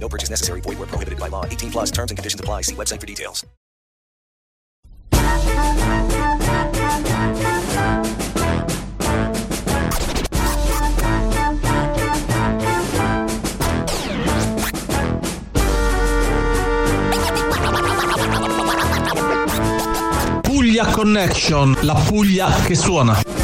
No purchase necessary. Void where prohibited by law. 18 plus terms and conditions apply. See website for details. Puglia Connection, la Puglia che suona.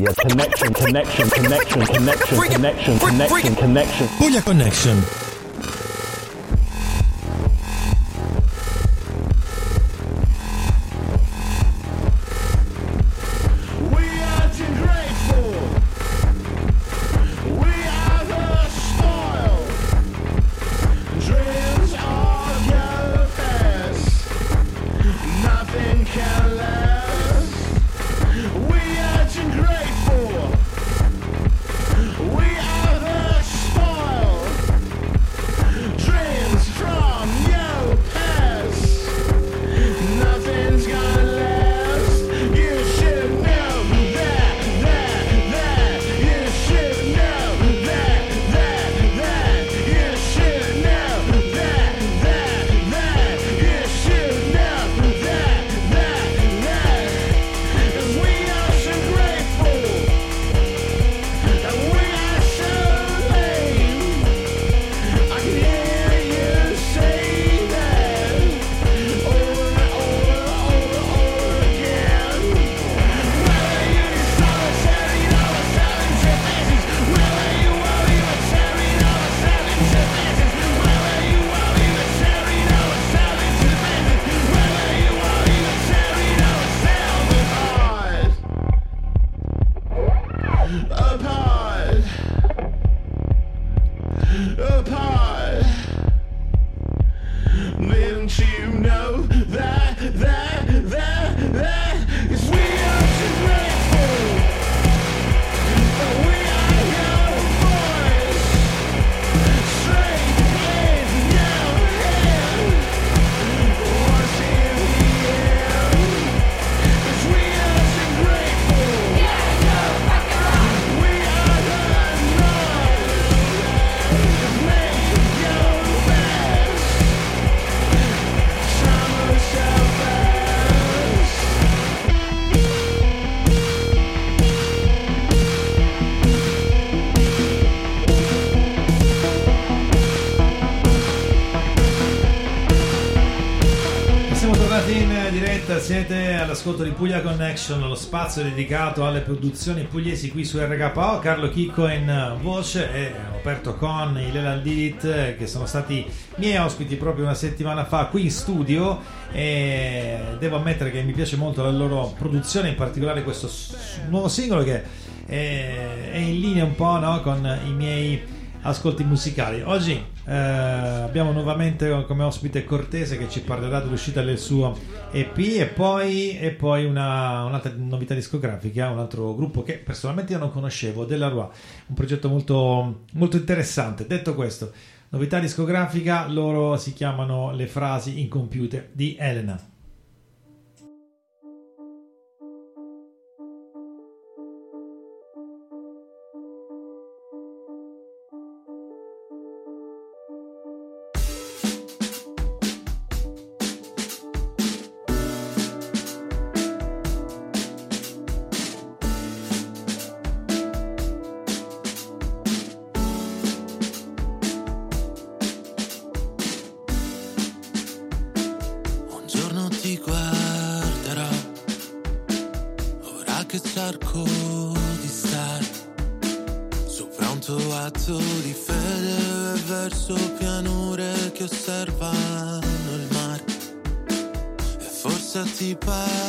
Puglia connection, connection, connection, connection, connection, connection, connection. Puglia Connection. Puglia Connection, lo spazio dedicato alle produzioni pugliesi qui su RKO. Carlo Chicco in voce e aperto con i Leland Didit eh, che sono stati miei ospiti proprio una settimana fa qui in studio e devo ammettere che mi piace molto la loro produzione, in particolare questo nuovo singolo che è in linea un po' no, con i miei ascolti musicali. Oggi eh, abbiamo nuovamente come ospite Cortese che ci parlerà dell'uscita del suo EP e poi, e poi una, un'altra novità discografica, un altro gruppo che personalmente io non conoscevo, Della Roi, un progetto molto, molto interessante. Detto questo, novità discografica, loro si chiamano Le frasi incompiute di Elena. Barco di stare sopra un tuo atto di fede verso pianure che osservano il mare. E forse ti parlerò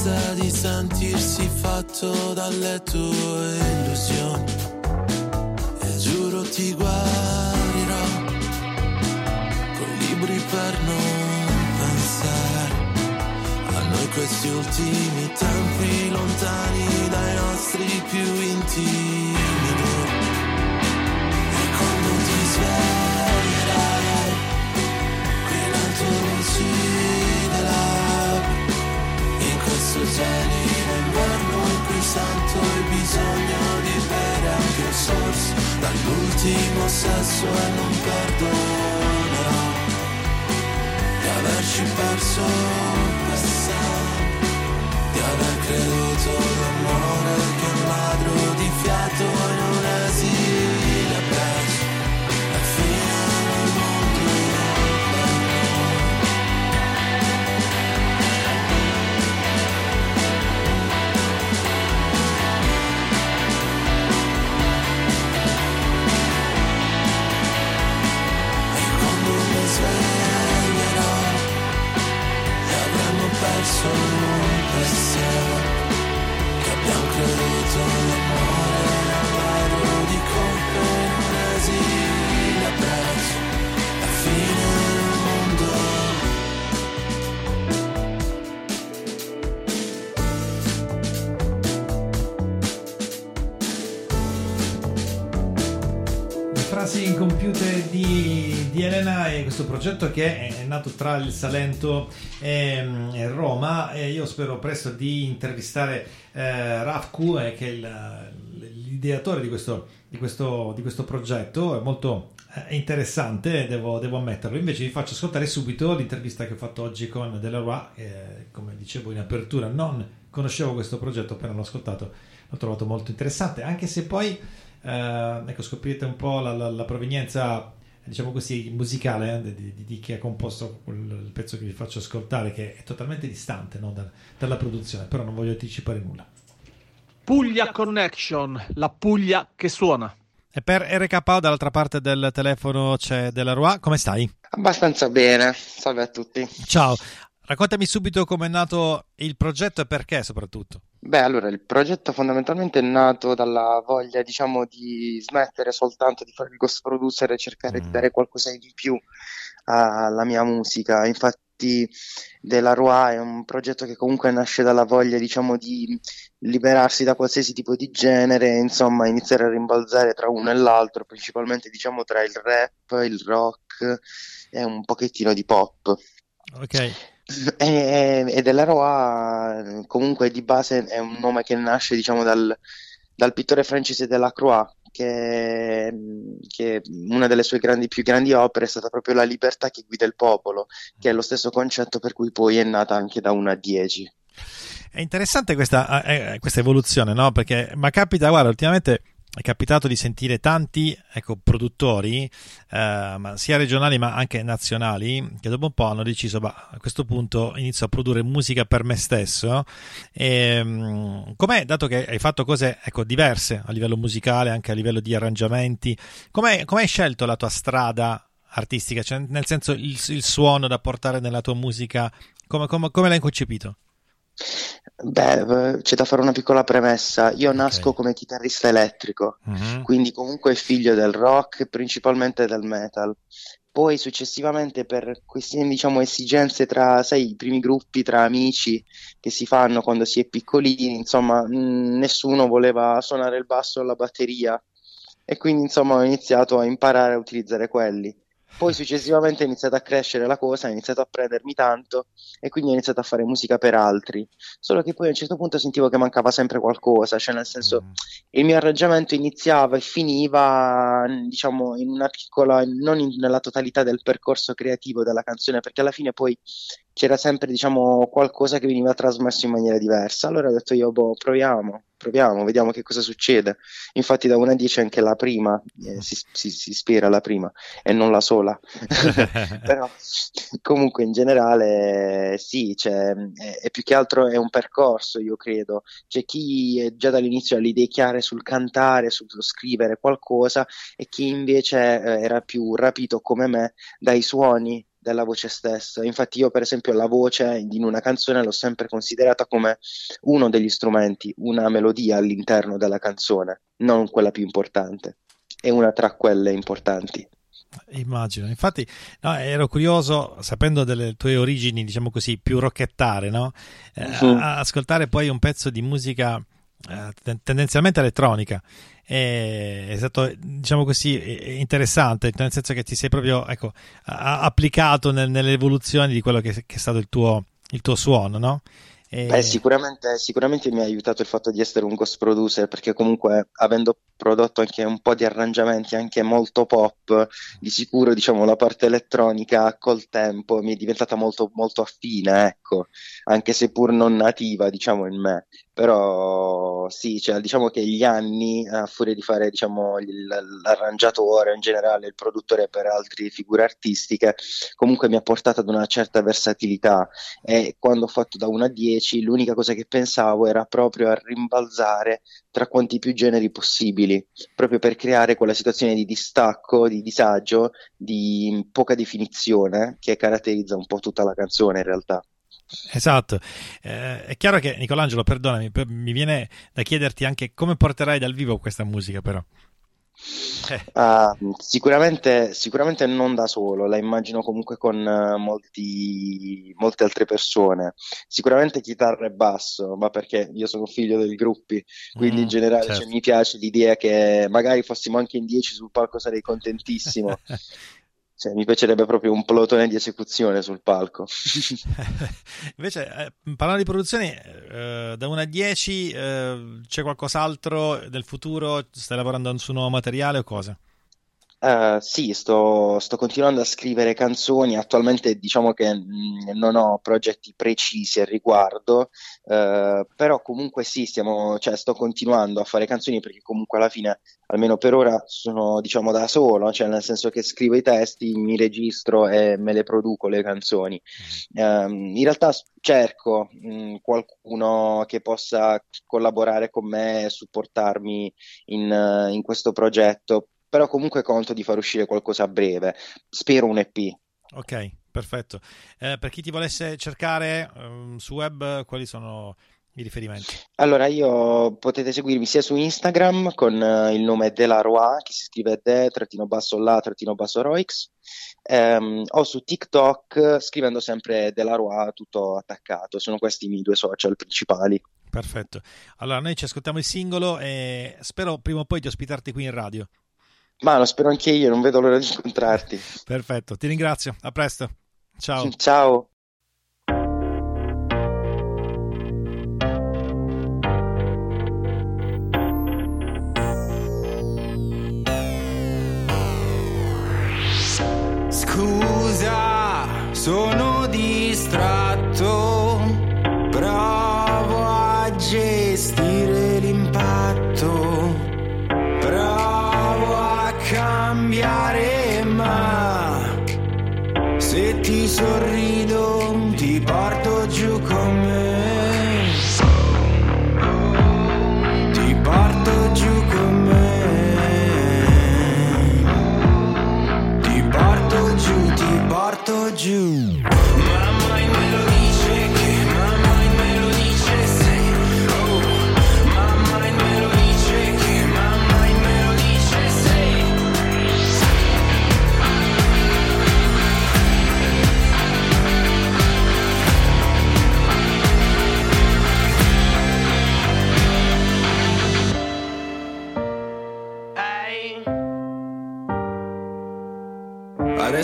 l'ebbrezza di sentirsi fatto dalle tue illusioni. E giuro ti guarirò coi libri per non pensare a noi questi ultimi tempi lontani dai nostri più intimi. E quando ti sveglierai qui lucide labbra gelido inverno in cui sento il bisogno di bere anche un sorso dall'ultimo sesso e non perdonerò di averci perso per sempre di aver creduto all'amore che un ladro di fiato in un esile perso per sempre che abbiamo creduto all'amore incompiute di, di Elena e questo progetto che è nato tra il Salento e, e Roma e io spero presto di intervistare eh, Rafku eh, che è il- l'ideatore di questo, di, questo, di questo progetto. È molto eh, interessante devo, devo ammetterlo. Invece vi faccio ascoltare subito l'intervista che ho fatto oggi con Delaroy eh, come dicevo in apertura non conoscevo questo progetto appena l'ho ascoltato l'ho trovato molto interessante anche se poi eh, ecco, scoprite un po' la, la- la provenienza, diciamo così, musicale eh, di, di- di chi ha composto quel, il pezzo che vi faccio ascoltare, che è totalmente distante no, da- dalla produzione, però non voglio anticipare nulla. Puglia Connection, la Puglia che suona. E per RKO dall'altra parte del telefono c'è Delaroy, come stai? Abbastanza bene, salve a tutti. Ciao, raccontami subito come è nato il progetto e perché soprattutto. Beh, allora, il progetto fondamentalmente è nato dalla voglia, diciamo, di smettere soltanto di fare il ghost producer e cercare di dare qualcosa di più alla mia musica. Infatti, Della Roi è un progetto che comunque nasce dalla voglia, diciamo, di liberarsi da qualsiasi tipo di genere, insomma, iniziare a rimbalzare tra uno e l'altro, principalmente, diciamo, tra il rap, il rock e un pochettino di pop. Ok. E, e Della Roa comunque di base è un nome che nasce diciamo dal, dal pittore francese Delacroix che, che una delle sue grandi, più grandi opere è stata proprio La libertà che guida il popolo che è lo stesso concetto per cui poi è nata anche da 1 a 10 È interessante questa, eh, questa evoluzione, no? Perché, ma capita, guarda, ultimamente è capitato di sentire tanti ecco, produttori, eh, sia regionali ma anche nazionali, che dopo un po' hanno deciso, bah, a questo punto inizio a produrre musica per me stesso. E, mh, com'è, dato che hai fatto cose ecco, diverse a livello musicale, anche a livello di arrangiamenti, com'è hai scelto la tua strada artistica? Cioè, nel senso, il, il suono da portare nella tua musica, come, come, come l'hai concepito? Beh, c'è da fare una piccola premessa. Io nasco come chitarrista elettrico, Mhm. quindi comunque figlio del rock, principalmente del metal. Poi successivamente per questioni, diciamo, esigenze tra, sai, i primi gruppi tra amici che si fanno quando si è piccolini, insomma, mh, nessuno voleva suonare il basso o la batteria e quindi, insomma, ho iniziato a imparare a utilizzare quelli. Poi successivamente è iniziata a crescere la cosa, ha iniziato a prendermi tanto e quindi ho iniziato a fare musica per altri. Solo che poi a un certo punto sentivo che mancava sempre qualcosa, cioè nel senso il mio arrangiamento iniziava e finiva, diciamo, in una piccola, non in- nella totalità del percorso creativo della canzone, perché alla fine poi c'era sempre, diciamo, qualcosa che veniva trasmesso in maniera diversa. Allora ho detto io, boh, proviamo, proviamo, vediamo che cosa succede. Infatti da 1 a 10 anche la prima, eh, si, si, si ispira alla prima e non la sola. Però comunque in generale sì, cioè, è, è più che altro è un percorso, io credo. C'è chi già dall'inizio ha le idee chiare sul cantare, sullo scrivere qualcosa e chi invece eh, era più rapito come me dai suoni della voce stessa. Infatti io per esempio la voce in una canzone l'ho sempre considerata come uno degli strumenti, una melodia all'interno della canzone, non quella più importante. È una tra quelle importanti. Immagino, infatti no, ero curioso, sapendo delle tue origini, diciamo così, più rocchettare, no? Eh, a- ascoltare poi un pezzo di musica tendenzialmente elettronica. È stato, diciamo così, eh, interessante, nel senso che ti sei proprio ecco, applicato nel- nell'evoluzione di quello che, che è stato il tuo, il tuo suono, no? E- Beh, sicuramente, sicuramente mi ha aiutato il fatto di essere un ghost producer perché comunque avendo prodotto anche un po' di arrangiamenti anche molto pop, di sicuro diciamo la parte elettronica col tempo mi è diventata molto, molto affine, ecco, anche se pur non nativa diciamo in me. Però sì, cioè, diciamo che gli anni, a furia di fare diciamo, l'arrangiatore in generale, il produttore per altre figure artistiche, comunque mi ha portato ad una certa versatilità e quando ho fatto da 1 a 10 l'unica cosa che pensavo era proprio a rimbalzare tra quanti più generi possibili, proprio per creare quella situazione di distacco, di disagio, di poca definizione che caratterizza un po' tutta la canzone in realtà. Esatto, Eh, è chiaro che Nicolangelo, perdonami, per- mi viene da chiederti anche come porterai dal vivo questa musica, però. Eh, Ah, sicuramente, sicuramente non da solo, la immagino comunque con eh, molti, molte altre persone. Sicuramente chitarra e basso, ma perché io sono figlio del gruppi, quindi Mm, in generale certo. cioè, mi piace l'idea che magari fossimo anche in 10 sul palco sarei contentissimo. Cioè, mi piacerebbe proprio un plotone di esecuzione sul palco. Invece, eh, parlando di produzioni, eh, da 1 a 10 eh, c'è qualcos'altro nel futuro? Stai lavorando su nuovo materiale o cosa? Eh, sì, sto, sto continuando a scrivere canzoni. Attualmente diciamo che mh, non ho progetti precisi al riguardo, eh, però comunque sì, stiamo, cioè, sto continuando a fare canzoni perché comunque alla fine, almeno per ora, sono diciamo da solo, cioè nel senso che scrivo i testi, mi registro e me le produco le canzoni. Ehm, in realtà cerco mh, qualcuno che possa collaborare con me e supportarmi in, in questo progetto, però comunque conto di far uscire qualcosa a breve. Spero un EP. Ok, perfetto. Eh, per chi ti volesse cercare ehm, su web, quali sono i riferimenti? Allora, io potete seguirmi sia su Instagram con eh, il nome Delaroy, che si scrive de-la-roix, ehm, o su TikTok scrivendo sempre Delaroy tutto attaccato. Sono questi i miei due social principali. Perfetto. Allora, noi ci ascoltiamo il singolo e spero prima o poi di ospitarti qui in radio. Ma lo spero anche io, non vedo l'ora di incontrarti. Perfetto, ti ringrazio. A presto. Ciao. Ciao. Scusa, sono ti sorrido, ti porto giù con me.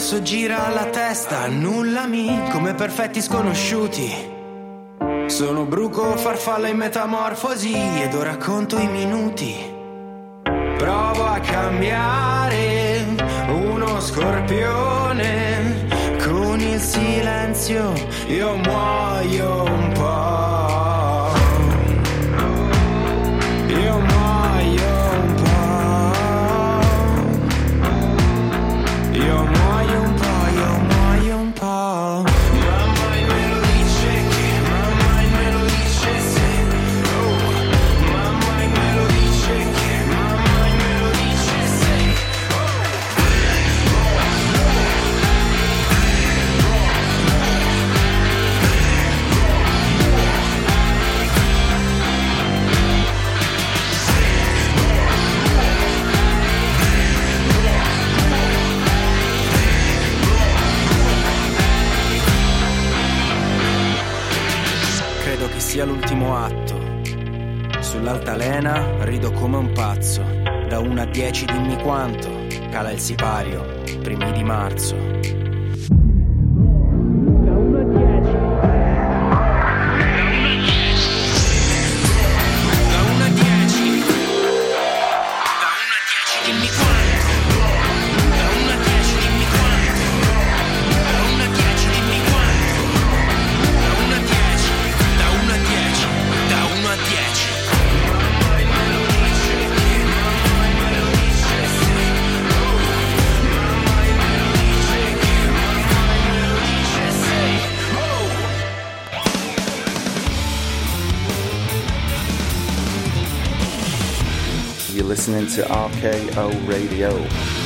adesso gira la testa, annullami come perfetti sconosciuti. Sono bruco, farfalla in metamorfosi ed ora conto i minuti. Provo a cambiare uno scorpione, con il silenzio io muoio. l'ultimo atto. Sull'altalena rido come un pazzo. Da 1 a 10 dimmi quanto. Cala il sipario, primi di marzo. to RKO Radio.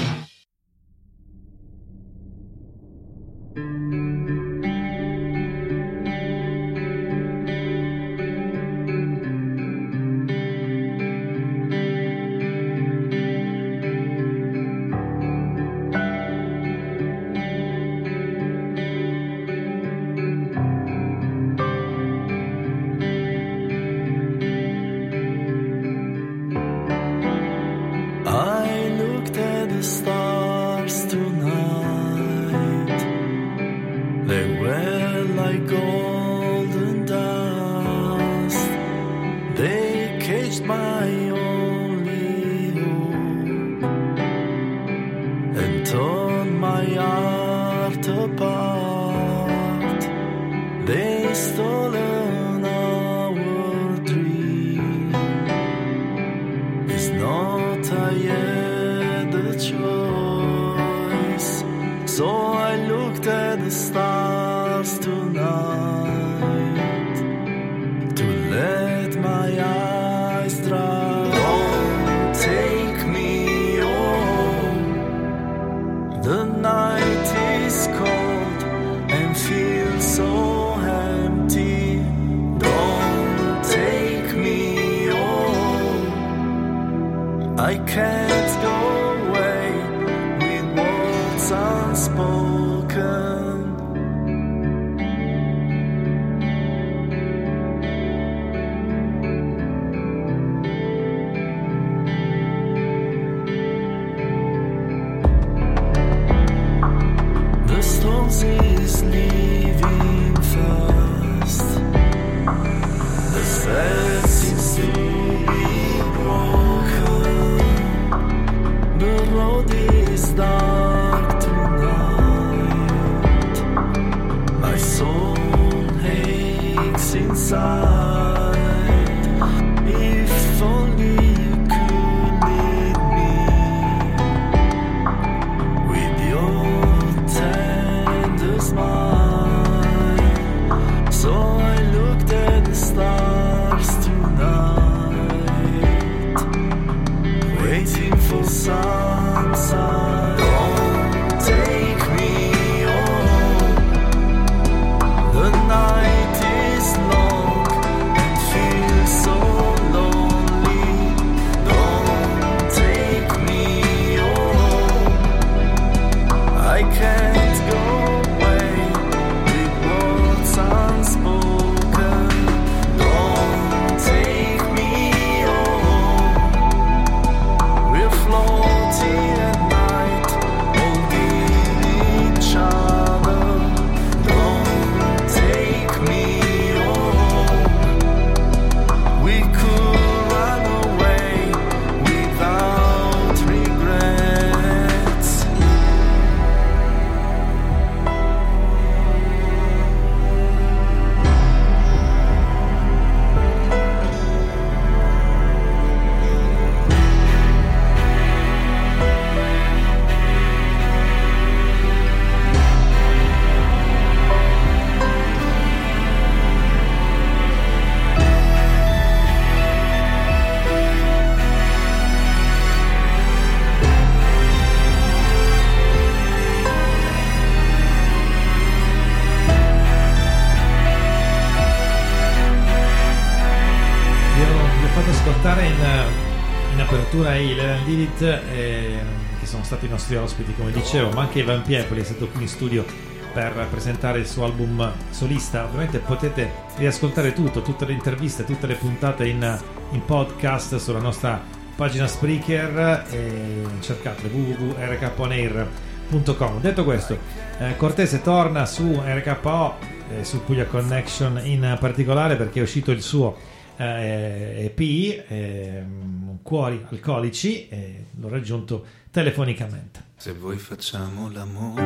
Nostri ospiti, come dicevo, ma anche Ivan Piepoli è stato qui in studio per presentare il suo album solista. Ovviamente potete riascoltare tutto, tutte le interviste, tutte le puntate in, in podcast sulla nostra pagina Spreaker e cercate www.rkonair.com. Detto questo, eh, Cortese torna su RKO e su Puglia Connection in particolare perché è uscito il suo eh, EP ehm, Cuori Alcolici e l'ho raggiunto telefonicamente. Se vuoi facciamo l'amore,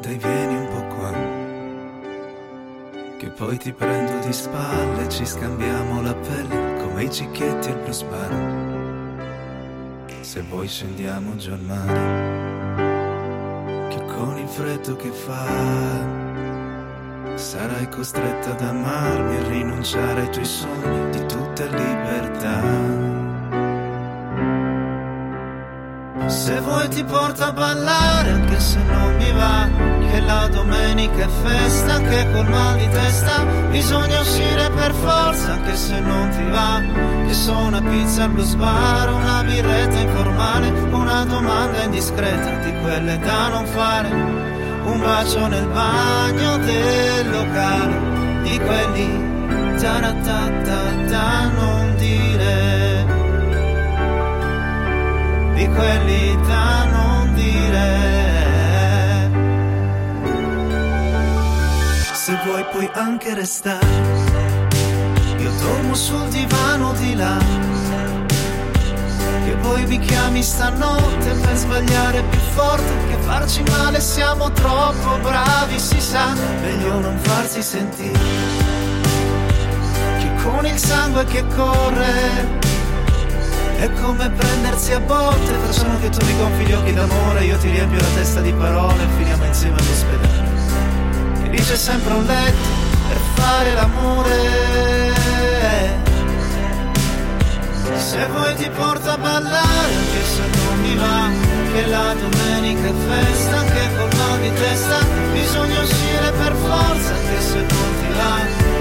dai vieni un po' qua, che poi ti prendo di spalle e ci scambiamo la pelle come i cicchetti al plus bar. Se vuoi scendiamo giù al mare, che con il freddo che fa sarai costretta ad amarmi e rinunciare ai tuoi sogni di tutta libertà. Se vuoi ti porto a ballare anche se non mi va Che la domenica è festa anche col mal di testa Bisogna uscire per forza anche se non ti va Che sono una pizza al blues bar Una birretta informale Una domanda indiscreta di quelle da non fare. Un bacio nel bagno del locale Di quelli ta non dire di quelli da non dire. Se vuoi puoi anche restare, io dormo sul divano di là. Che poi mi chiami stanotte per sbagliare più forte, che farci male siamo troppo bravi, si sa, meglio non farsi sentire. Che con il sangue che corre è come prendersi a botte, facciamo che tu mi gonfi gli occhi d'amore, io ti riempio la testa di parole e finiamo insieme all'ospedale. Che dice sempre un letto per fare l'amore. Se vuoi ti porto a ballare, anche se non mi va, che la domenica è festa, anche col di testa, bisogna uscire per forza, anche se non ti va.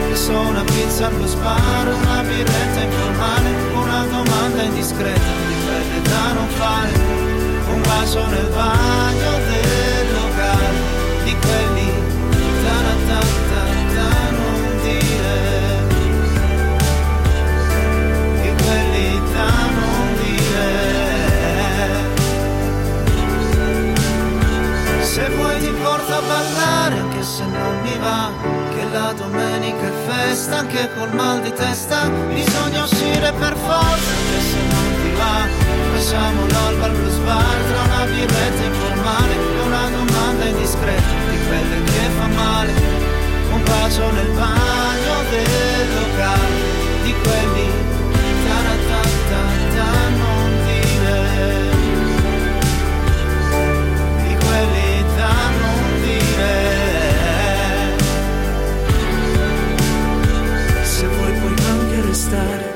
Che sono una pizza allo sparo, una birretta informale, una domanda indiscreta di quelle da non fare. Un bacio nel bagno del locale, di quelli Se vuoi ti porto a ballare anche se non mi va Che la domenica è festa anche col mal di testa Bisogna uscire per forza anche se non ti va. Facciamo l'alba al blues bar tra una birretta informale E una domanda indiscreta di quelle che fa male. Un bacio nel bagno del locale Di quelli ta non restare.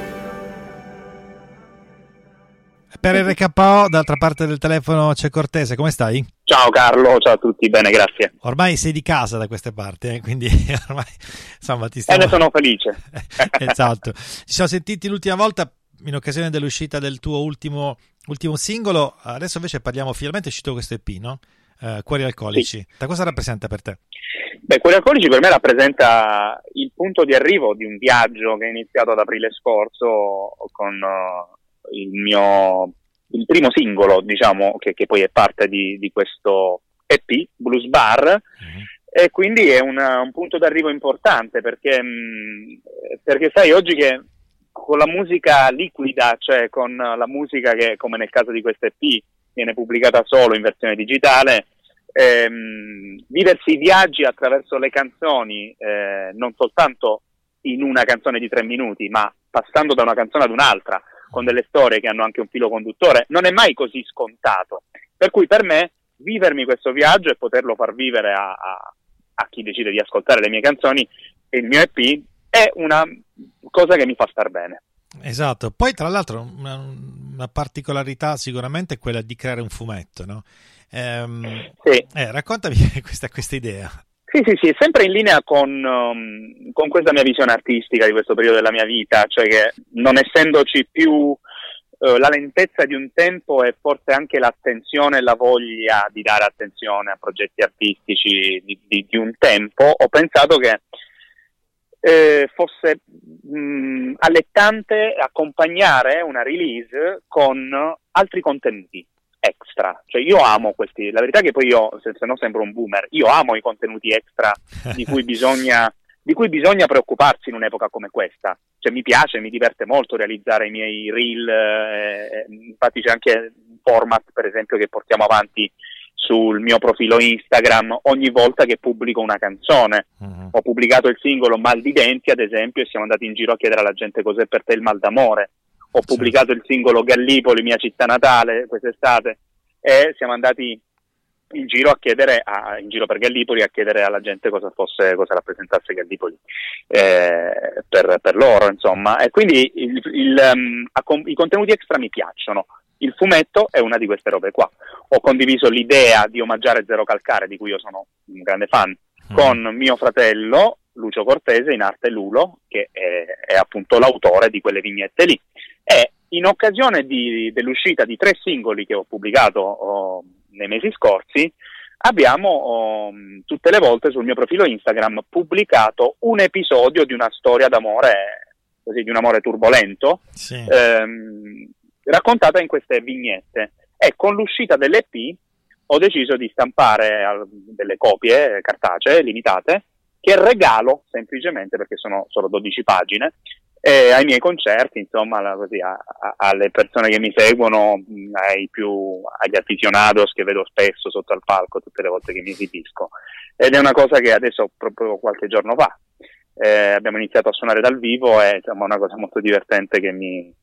Per RKO, d'altra parte del telefono c'è Cortese, come stai? Ciao Carlo, ciao a tutti, bene, grazie. Ormai sei di casa da queste parti, eh, quindi ormai insomma ti E stiamo... ne sono felice. esatto. Ci siamo sentiti l'ultima volta in occasione dell'uscita del tuo ultimo ultimo singolo, adesso invece parliamo finalmente è uscito questo EP, no? Eh, Cuori alcolici. Da cosa rappresenta per te? Beh, Cuori alcolici per me rappresenta il punto di arrivo di un viaggio che è iniziato ad aprile scorso con eh, il mio il primo singolo, diciamo, che, che poi è parte di, di questo EP, Blues Bar, e quindi è una- un punto d'arrivo importante perché, mh, perché sai, oggi che con la musica liquida, cioè con la musica che, come nel caso di questo EP, viene pubblicata solo in versione digitale, ehm, viversi i viaggi attraverso le canzoni, eh, non soltanto in una canzone di tre minuti, ma passando da una canzone ad un'altra, con delle storie che hanno anche un filo conduttore, non è mai così scontato. Per cui per me vivermi questo viaggio e poterlo far vivere a, a- a chi decide di ascoltare le mie canzoni e il mio EP è una cosa che mi fa star bene. Esatto, poi tra l'altro una, una particolarità sicuramente è quella di creare un fumetto, no? Ehm, Sì. eh, raccontami questa, questa idea. Sì, sì, sì, è sempre in linea con, um, con questa mia visione artistica di questo periodo della mia vita, cioè che non essendoci più eh, la lentezza di un tempo e forse anche l'attenzione e la voglia di dare attenzione a progetti artistici di, di- di un tempo, ho pensato che eh, fosse mh, allettante accompagnare una release con altri contenuti extra. Cioè io amo questi, la verità è che poi io, se, se no sembro un boomer, io amo i contenuti extra di cui bisogna di cui bisogna preoccuparsi in un'epoca come questa. Cioè, mi piace, mi diverte molto realizzare i miei reel, eh, infatti c'è anche un format, per esempio, che portiamo avanti sul mio profilo Instagram ogni volta che pubblico una canzone. Ho pubblicato il singolo Mal di denti, ad esempio, e siamo andati in giro a chiedere alla gente cos'è per te il mal d'amore. Ho pubblicato il singolo Gallipoli, mia città natale, quest'estate, e siamo andati in giro a chiedere a- in giro per Gallipoli a chiedere alla gente cosa fosse cosa rappresentasse Gallipoli eh, per, per loro insomma. E quindi il- il, um, accom- i contenuti extra mi piacciono. Il fumetto è una di queste robe qua. Ho condiviso l'idea di omaggiare Zero Calcare di cui io sono un grande fan con mio fratello Lucio Cortese in arte Lulo che è, è appunto l'autore di quelle vignette lì e in occasione di- dell'uscita di tre singoli che ho pubblicato oh, nei mesi scorsi, abbiamo oh, tutte le volte sul mio profilo Instagram pubblicato un episodio di una storia d'amore, così di un amore turbolento, ehm, raccontata in queste vignette. E con l'uscita dell'EP ho deciso di stampare delle copie cartacee limitate che regalo semplicemente perché sono solo 12 pagine eh, ai miei concerti, insomma, la- così, a- a- alle persone che mi seguono, mh, ai più, agli aficionados che vedo spesso sotto al palco tutte le volte che mi esibisco. Ed è una cosa che adesso, proprio qualche giorno fa, eh, abbiamo iniziato a suonare dal vivo e insomma, è una cosa molto divertente che mi,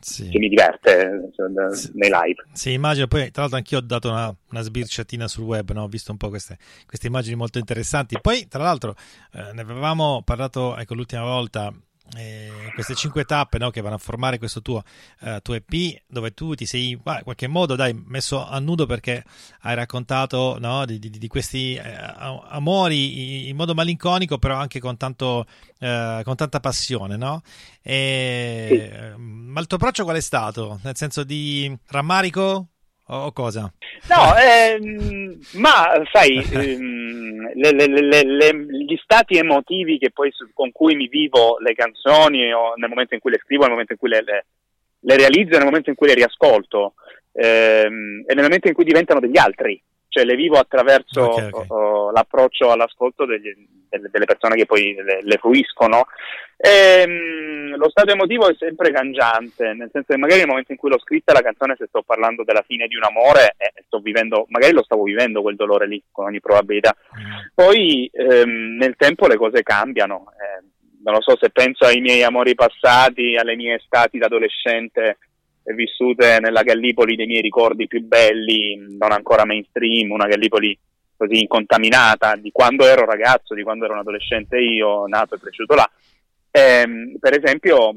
che mi diverte eh, nei live. Sì, immagino. Poi, tra l'altro, anch'io ho dato una, una sbirciatina sul web, no? ho visto un po' queste, queste immagini molto interessanti. Poi, tra l'altro, eh, ne avevamo parlato ecco, l'ultima volta. Eh, queste cinque tappe no, che vanno a formare questo tuo, eh, tuo EP dove tu ti sei in qualche modo dai, messo a nudo perché hai raccontato no, di, di- di questi eh, amori in modo malinconico però anche con, tanto, eh, con tanta passione no? E, ma il tuo approccio qual è stato? nel senso di rammarico o, cosa? No, ehm, ma sai, ehm, le- le- le- gli stati emotivi poi con cui mi vivo le canzoni o nel momento in cui le scrivo, nel momento in cui le, realizzo, nel momento in cui le riascolto ehm, e nel momento in cui diventano degli altri, cioè le vivo attraverso Ok, ok. oh, l'approccio all'ascolto degli- delle, delle persone che poi le, le fruiscono. Ehm, lo stato emotivo è sempre cangiante, nel senso che magari nel momento in cui l'ho scritta la canzone, se sto parlando della fine di un amore, eh, sto vivendo, magari lo stavo vivendo quel dolore lì, con ogni probabilità. Poi ehm, nel tempo le cose cambiano. eh, non lo so se penso ai miei amori passati, alle mie estati da adolescente vissute nella Gallipoli dei miei ricordi più belli, non ancora mainstream, una Gallipoli così incontaminata di quando ero ragazzo, di quando ero un adolescente io, nato e cresciuto là. Ehm, per esempio,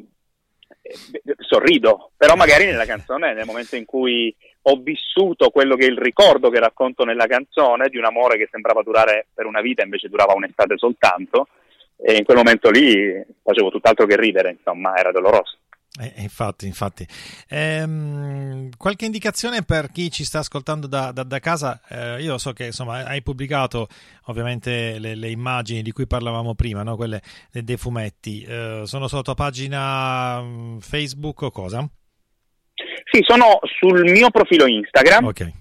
eh, sorrido, però magari nella canzone, nel momento in cui ho vissuto quello che è il ricordo che racconto nella canzone di un amore che sembrava durare per una vita, invece durava un'estate soltanto, e in quel momento lì facevo tutt'altro che ridere, insomma, era doloroso. Eh, infatti, infatti. Ehm, qualche indicazione per chi ci sta ascoltando da, da- da casa? Eh, io so che insomma hai pubblicato ovviamente le, le immagini di cui parlavamo prima, no? quelle dei, dei fumetti. Eh, sono sulla tua pagina mm, Facebook o cosa? Sì, sono sul mio profilo Instagram. Ok.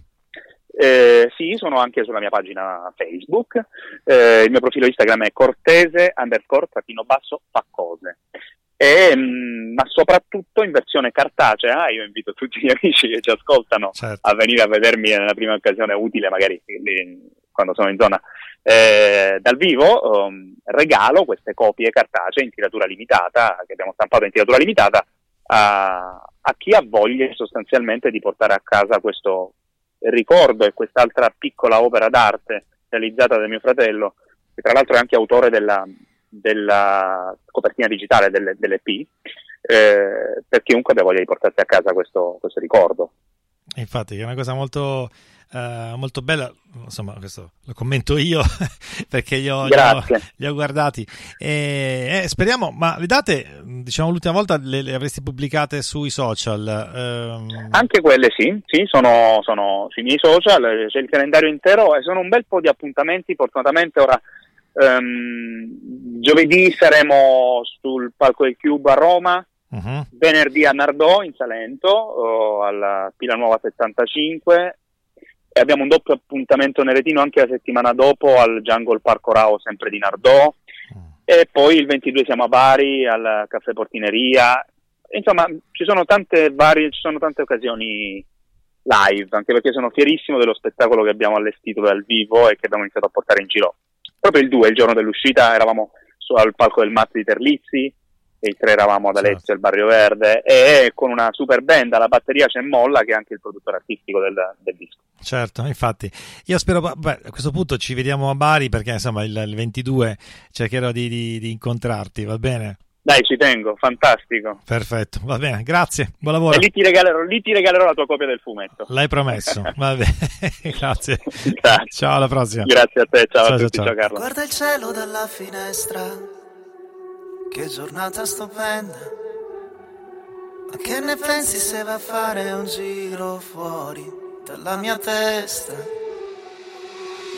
Eh, sì, sono anche sulla mia pagina Facebook. Eh, il mio profilo Instagram è cortese underscore trattino basso fa cose. E, mm, ma soprattutto in versione cartacea, io invito tutti gli amici che ci ascoltano a venire a vedermi nella prima occasione utile, magari quando sono in zona. Eh, dal vivo, um, regalo queste copie cartacee in tiratura limitata, che abbiamo stampato in tiratura limitata, a, a chi ha voglia sostanzialmente di portare a casa questo ricordo e quest'altra piccola opera d'arte realizzata da mio fratello, che tra l'altro è anche autore della, della copertina digitale delle, dell'EP, eh, per chiunque abbia voglia di portarsi a casa questo, questo ricordo. Infatti, è una cosa molto, eh, molto bella. Insomma, questo lo commento io perché li ho, Grazie. li ho guardati. E, eh, speriamo, ma le date, diciamo, l'ultima volta le, le avresti pubblicate sui social. ehm, Anche quelle sì, sì sono, sono sui miei social, c'è il calendario intero e sono un bel po' di appuntamenti. Fortunatamente ora ehm, giovedì saremo sul palco del Cube a Roma, mhm. venerdì a Nardò in Salento, alla Pila Nuova 75 e abbiamo un doppio appuntamento neretino anche la settimana dopo al Jungle Parco Rao sempre di Nardò. E poi il 22 siamo a Bari al Caffè Portineria. Insomma ci sono tante varie ci sono tante occasioni live anche perché sono fierissimo dello spettacolo che abbiamo allestito dal vivo e che abbiamo iniziato a portare in giro proprio il 2 il giorno dell'uscita eravamo al palco del Mazzi di Terlizzi e i tre eravamo ad Alezio e il Barrio Verde e con una super band alla batteria c'è Molla che è anche il produttore artistico del, del disco Certo, infatti. Io spero, beh, a questo punto ci vediamo a Bari perché insomma il, il 22 cercherò di, di- di incontrarti, va bene? Dai ci tengo fantastico Perfetto, va bene, grazie, buon lavoro. e lì ti, regalerò, lì ti regalerò la tua copia del fumetto L'hai promesso, va bene, grazie. Ciao, alla prossima. Grazie a te, ciao, Ciao, a tutti, ciao, ciao. Carlo. Guarda il cielo dalla finestra, che giornata stupenda. Ma che ne pensi se va a fare un giro fuori dalla mia testa?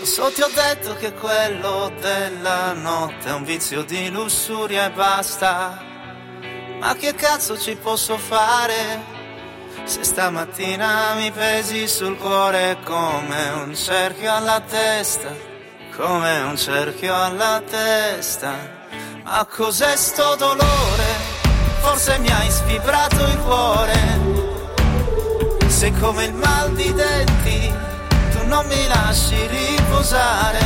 Lo so, ti ho detto che quello della notte è un vizio di lussuria e basta. Ma che cazzo ci posso fare? Se stamattina mi pesi sul cuore come un cerchio alla testa, come un cerchio alla testa. Ma cos'è sto dolore? Forse mi hai sfibrato il cuore. Se come il mal di denti non mi lasci riposare,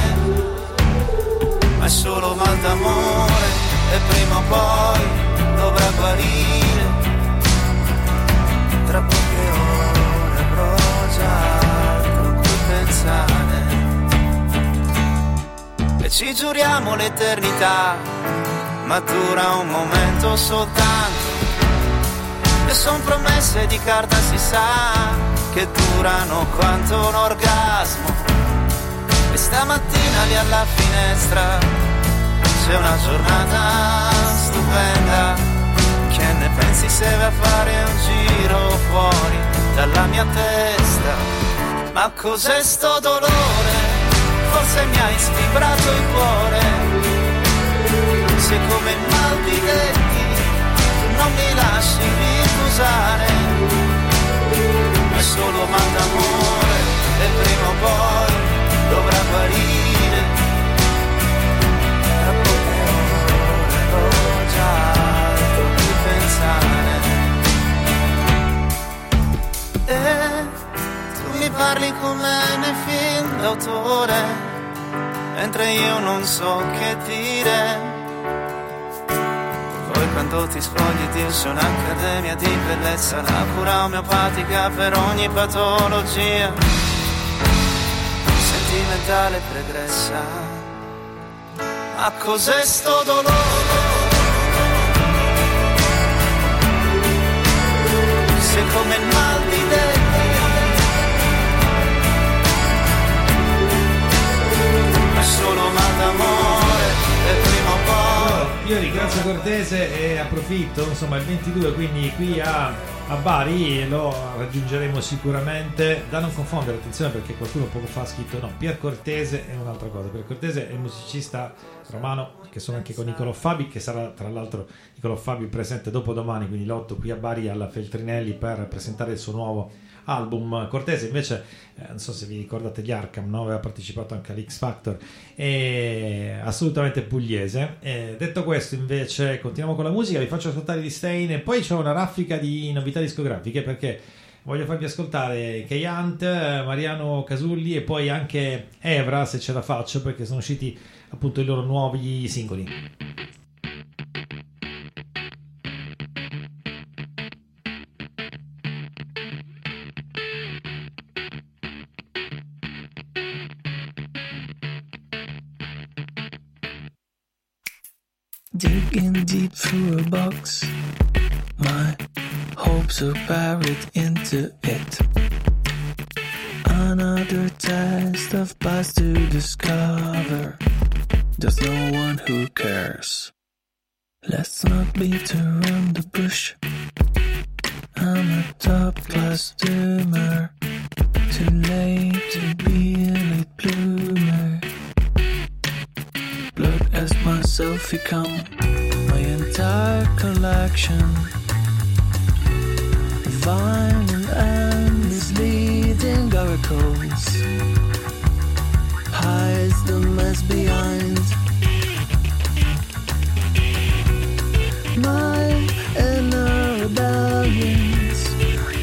ma è solo mal d'amore e prima o poi dovrà guarire. Tra poche ore avrò già cui pensare. E ci giuriamo l'eternità, ma dura un momento soltanto. E son promesse di carta si sa che durano quanto un orgasmo. E stamattina lì alla finestra c'è una giornata stupenda. Che ne pensi se vai a fare un giro fuori dalla mia testa? Ma cos'è sto dolore? Forse mi hai sfibrato il cuore. Se come il mal di denti non mi lasci riposare. Solo mal d'amore e prima o poi dovrà guarire. Tra poche ore avrò già altro cui pensare. E tu mi parli come nei film d'autore, mentre io non so che dire. Poi quando ti scogli ti esce un'accademia di bellezza, la cura omeopatica per ogni patologia. Sentimentale pregressa. Ma cos'è sto dolore? Se come il mal di è solo mal d'amore Io ringrazio Cortese e approfitto, insomma il 22 quindi qui a, a Bari lo raggiungeremo sicuramente, da non confondere, attenzione perché qualcuno poco fa ha scritto no, Pier Cortese è un'altra cosa, Pier Cortese è il musicista romano che sono anche con Nicolò Fabi, che sarà tra l'altro Nicolò Fabi presente dopo domani, quindi l'8 qui a Bari alla Feltrinelli per presentare il suo nuovo album. Cortese invece, eh, non so se vi ricordate gli Arkham, no? aveva partecipato anche all'X Factor, è assolutamente pugliese. Eh, detto questo, invece, continuiamo con la musica, vi faccio ascoltare di Stain e poi c'è una raffica di novità discografiche perché voglio farvi ascoltare Kay Hunt, Mariano Casulli e poi anche Evra, se ce la faccio, perché sono usciti appunto i loro nuovi singoli. Deep through a box, my hopes are buried into it. Another test of past to discover. There's no one who cares. Let's not beat around the bush. I'm a top class doomer. Too late to be a late bloomer. Blood as myself become my entire collection. Violent and misleading oracles. Hides the mess behind. My inner rebellions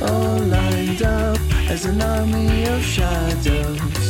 all lined up as an army of shadows.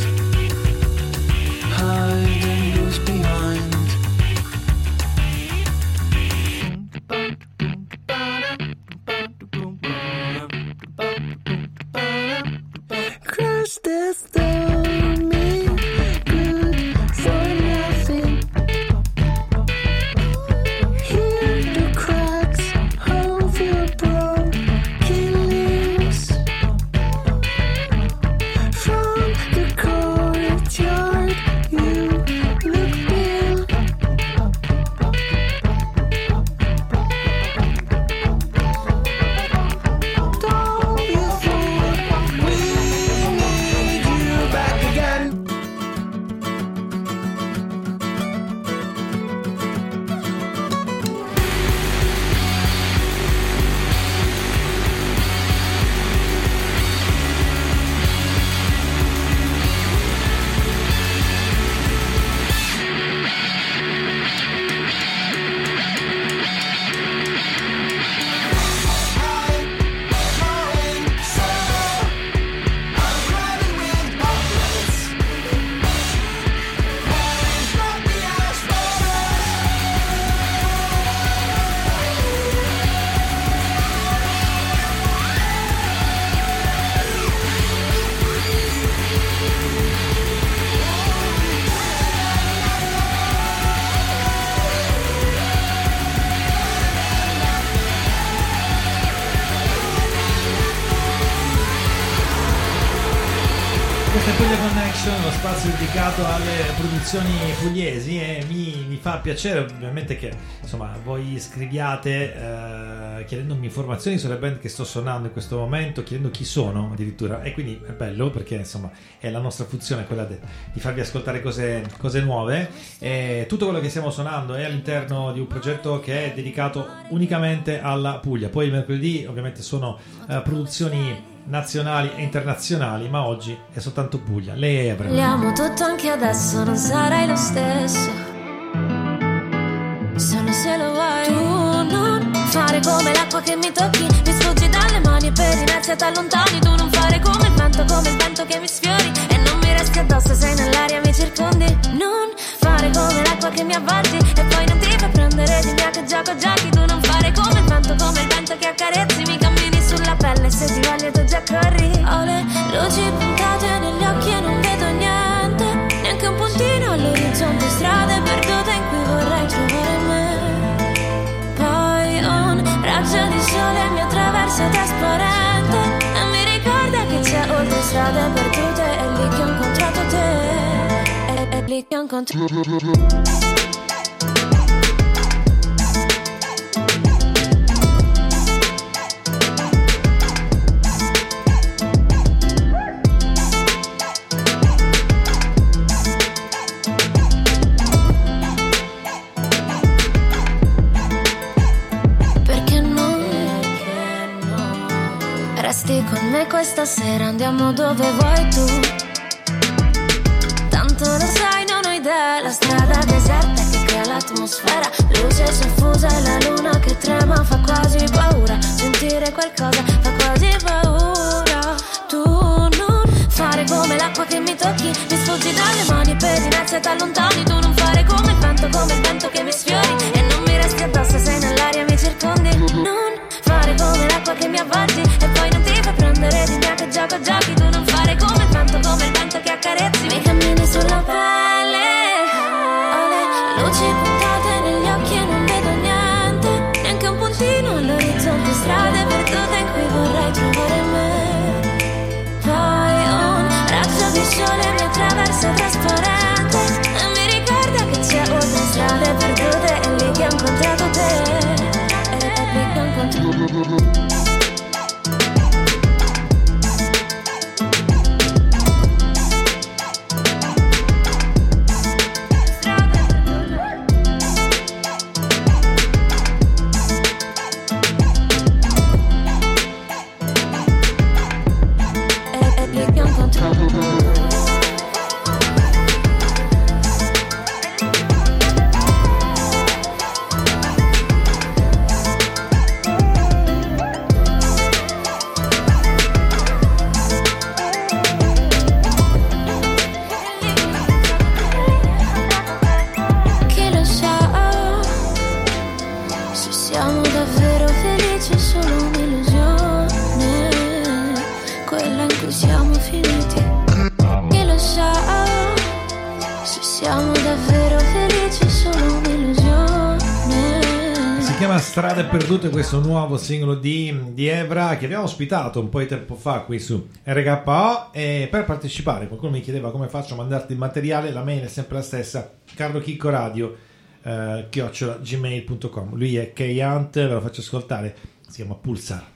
Puglia Connection, lo spazio dedicato alle produzioni pugliesi e mi, mi fa piacere ovviamente che insomma voi scriviate eh, chiedendomi informazioni sulle band che sto suonando in questo momento, chiedendo chi sono addirittura e quindi è bello perché insomma è la nostra funzione quella de- di farvi ascoltare cose, cose nuove e tutto quello che stiamo suonando è all'interno di un progetto che è dedicato unicamente alla Puglia, poi il mercoledì ovviamente sono eh, produzioni nazionali e internazionali, ma oggi è soltanto Puglia. Lei è Evra. Vogliamo tutto anche adesso, non sarai lo stesso. Solo se lo fare come l'acqua che mi tocchi, mi sfuggi dalle mani e per inerzia ti allontani. Tu non fare come il vento, come il vento che mi sfiori e non mi resti addosso, sei nell'aria, mi circondi. Non fare come l'acqua che mi avvolgi e poi non ti fa prendere di mia che gioco giochi. Tu non fare come il vento, come il vento che accarezzi, mi cammini sulla pelle se ti voglio tu già corri. Ho le luci puntate negli occhi e non vedo niente, neanche un puntino all'orizzonte, strade perdute un raggio di sole mi attraversa trasparente e mi ricorda che c'è oltre strade perdute, è lì che ho incontrato te. È, è lì che ho incontrato e questa sera andiamo dove vuoi tu. Tanto lo sai, non ho idea, la strada deserta che crea l'atmosfera, luce soffusa e la luna che trema fa quasi paura, sentire qualcosa fa quasi paura. Tu non fare come l'acqua che mi tocchi, mi sfuggi dalle mani per inerzia ti allontani, tu non fare come il vento, come il vento che mi sfiori e non mi resti addosso, sei nell'aria mi circondi. Non fare come l'acqua che mi avvolgi gioco giochi, tu non fare come vento, come il vento che accarezzi, mi cammini sulla pelle. Ho le luci puntate negli occhi e non vedo niente, neanche un puntino all'orizzonte, strade perdute in cui vorrei trovare me. Poi un raggio di sole mi attraversa trasparente e mi ricorda che c'è oltre strade perdute e lì che ho incontrato te. E lì che ho incontrato e Strade Perdute, questo nuovo singolo di, di Evra che abbiamo ospitato un po' di tempo fa qui su RKO e per partecipare qualcuno mi chiedeva come faccio a mandarti il materiale, la mail è sempre la stessa, Carlo Chicco Radio eh, chiocciola gmail.com lui è K-Hunt, ve lo faccio ascoltare, si chiama Pulsar.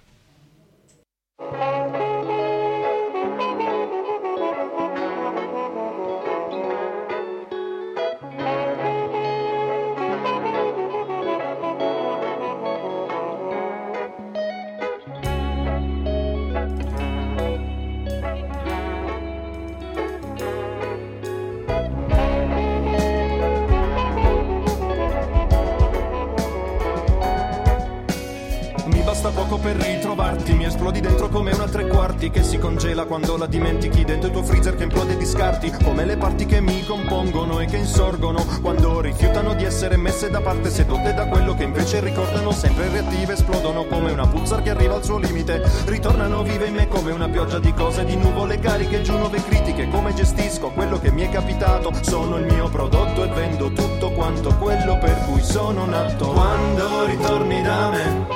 Da parte, sedotte da quello che invece ricordano sempre reattive, esplodono come una pulsar che arriva al suo limite, ritornano vive in me come una pioggia di cose, di nuvole cariche, giù nuove critiche, come gestisco quello che mi è capitato, sono il mio prodotto e vendo tutto quanto quello per cui sono nato. Quando ritorni da me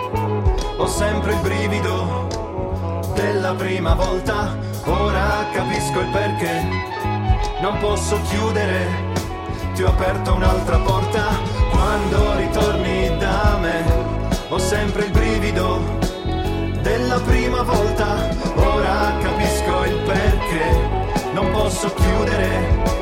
ho sempre il brivido della prima volta, ora capisco il perché. Non posso chiudere, ti ho aperto un'altra porta. Quando ritorni da me, ho sempre il brivido della prima volta, ora capisco il perché. Non posso chiudere,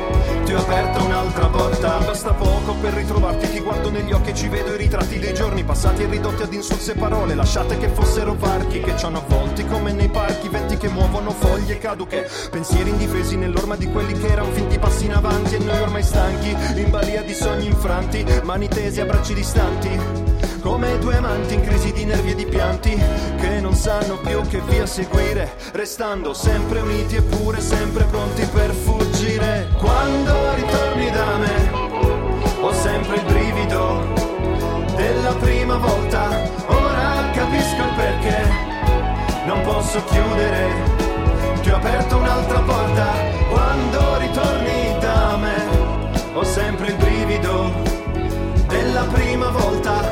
ti ho aperto un'altra porta. Basta poco per ritrovarti, ti guardo negli occhi e ci vedo i ritratti dei giorni passati e ridotti ad insulse parole, lasciate che fossero varchi che ci hanno avvolti come nei parchi, venti che muovono foglie caduche, pensieri indifesi nell'orma di quelli che erano finti passi in avanti e noi ormai stanchi, in balia di sogni infranti, mani tesi a bracci distanti. Come due amanti in crisi di nervi e di pianti Che non sanno più che via seguire Restando sempre uniti eppure sempre pronti per fuggire. Quando ritorni da me Ho sempre il brivido Della prima volta. Ora capisco il perché Non posso chiudere Ti ho aperto un'altra porta. Quando ritorni da me Ho sempre il brivido della prima volta.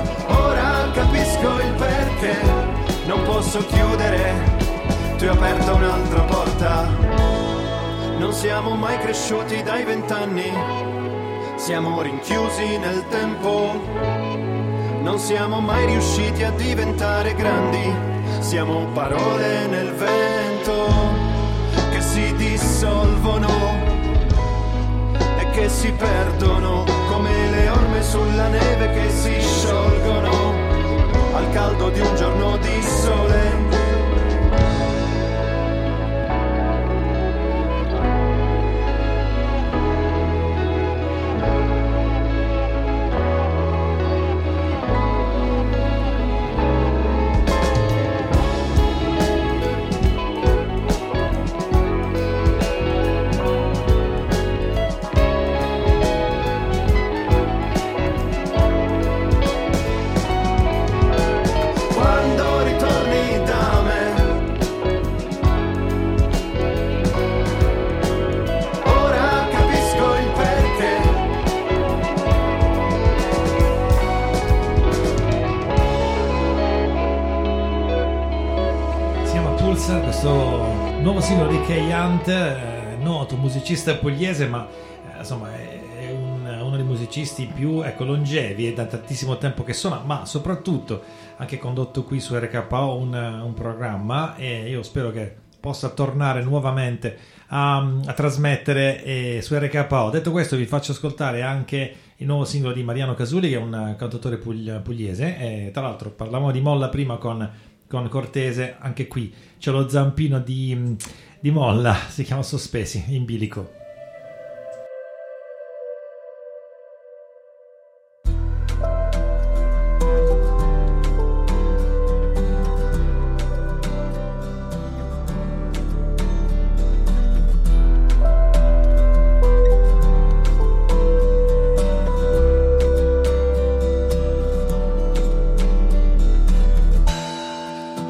Perché. Non posso chiudere, ti ho aperto un'altra porta. Non siamo mai cresciuti dai vent'anni, siamo rinchiusi nel tempo. Non siamo mai riusciti a diventare grandi, siamo parole nel vento che si dissolvono e che si perdono come le orme sulla neve che si sciolgono musicista pugliese, ma eh, insomma è, un- uno dei musicisti più ecco, longevi, è da tantissimo tempo che suona, ma soprattutto anche condotto qui su RKO un, un programma e io spero che possa tornare nuovamente a, a trasmettere eh, su RKO. Detto questo, vi faccio ascoltare anche il nuovo singolo di Mariano Casuli, che è un cantautore pugl- pugliese. E, tra l'altro, parlavamo di Molla prima con, con Cortese, anche qui c'è lo zampino di, di Molla, si chiama Sospesi, in bilico.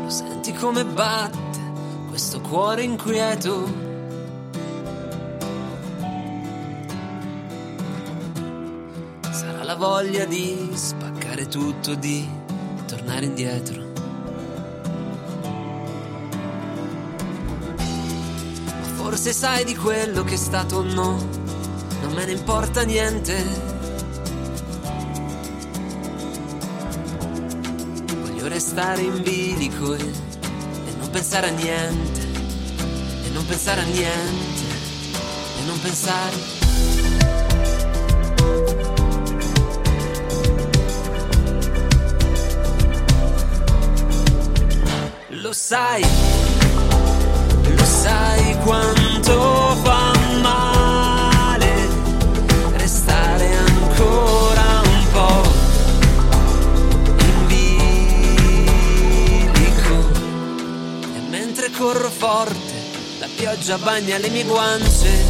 Senti come batte cuore inquieto? Sarà la voglia di spaccare tutto, di tornare indietro. Ma forse sai di quello che è stato o no, non me ne importa niente. Voglio restare in bilico e, e non pensare a niente, pensare a niente, e non pensare. Lo sai, lo sai quanto fa male restare ancora un po'. E corro forte, pioggia bagna le mie guance.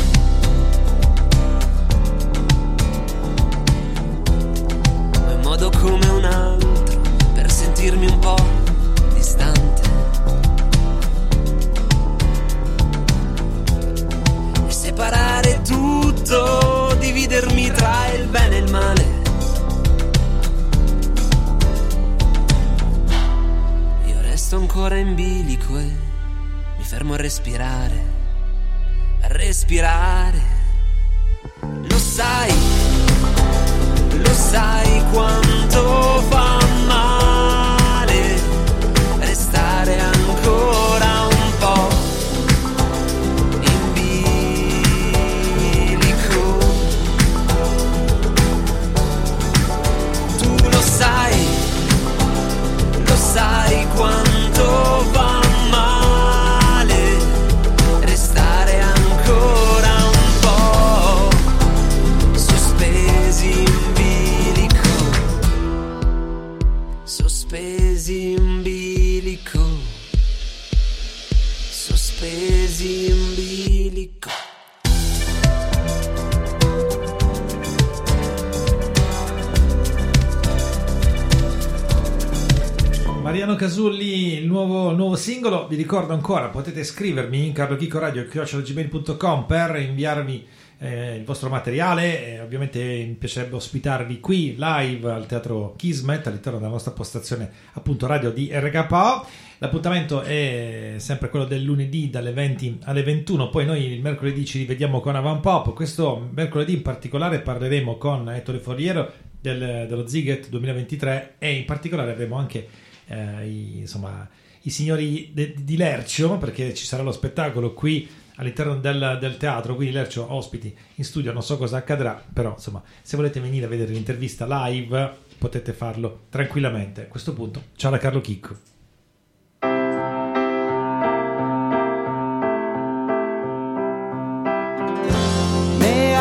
Ricordo ancora, potete scrivermi in carlochicoradio.com per inviarmi eh, il vostro materiale, e ovviamente mi piacerebbe ospitarvi qui live al Teatro Kismet all'interno della nostra postazione appunto radio di RKO. L'appuntamento è sempre quello del lunedì dalle 20 alle 21, poi noi il mercoledì ci rivediamo con Avampop. Questo mercoledì in particolare parleremo con Ettore Foriero del- dello Ziget 2023 e in particolare avremo anche eh, i, insomma, i signori de- di Lercio, perché ci sarà lo spettacolo qui all'interno del, del teatro, quindi Lercio ospiti in studio, non so cosa accadrà, però insomma, se volete venire a vedere l'intervista live potete farlo tranquillamente. A questo punto, ciao da Carlo Chicco. Tie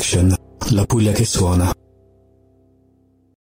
Connection,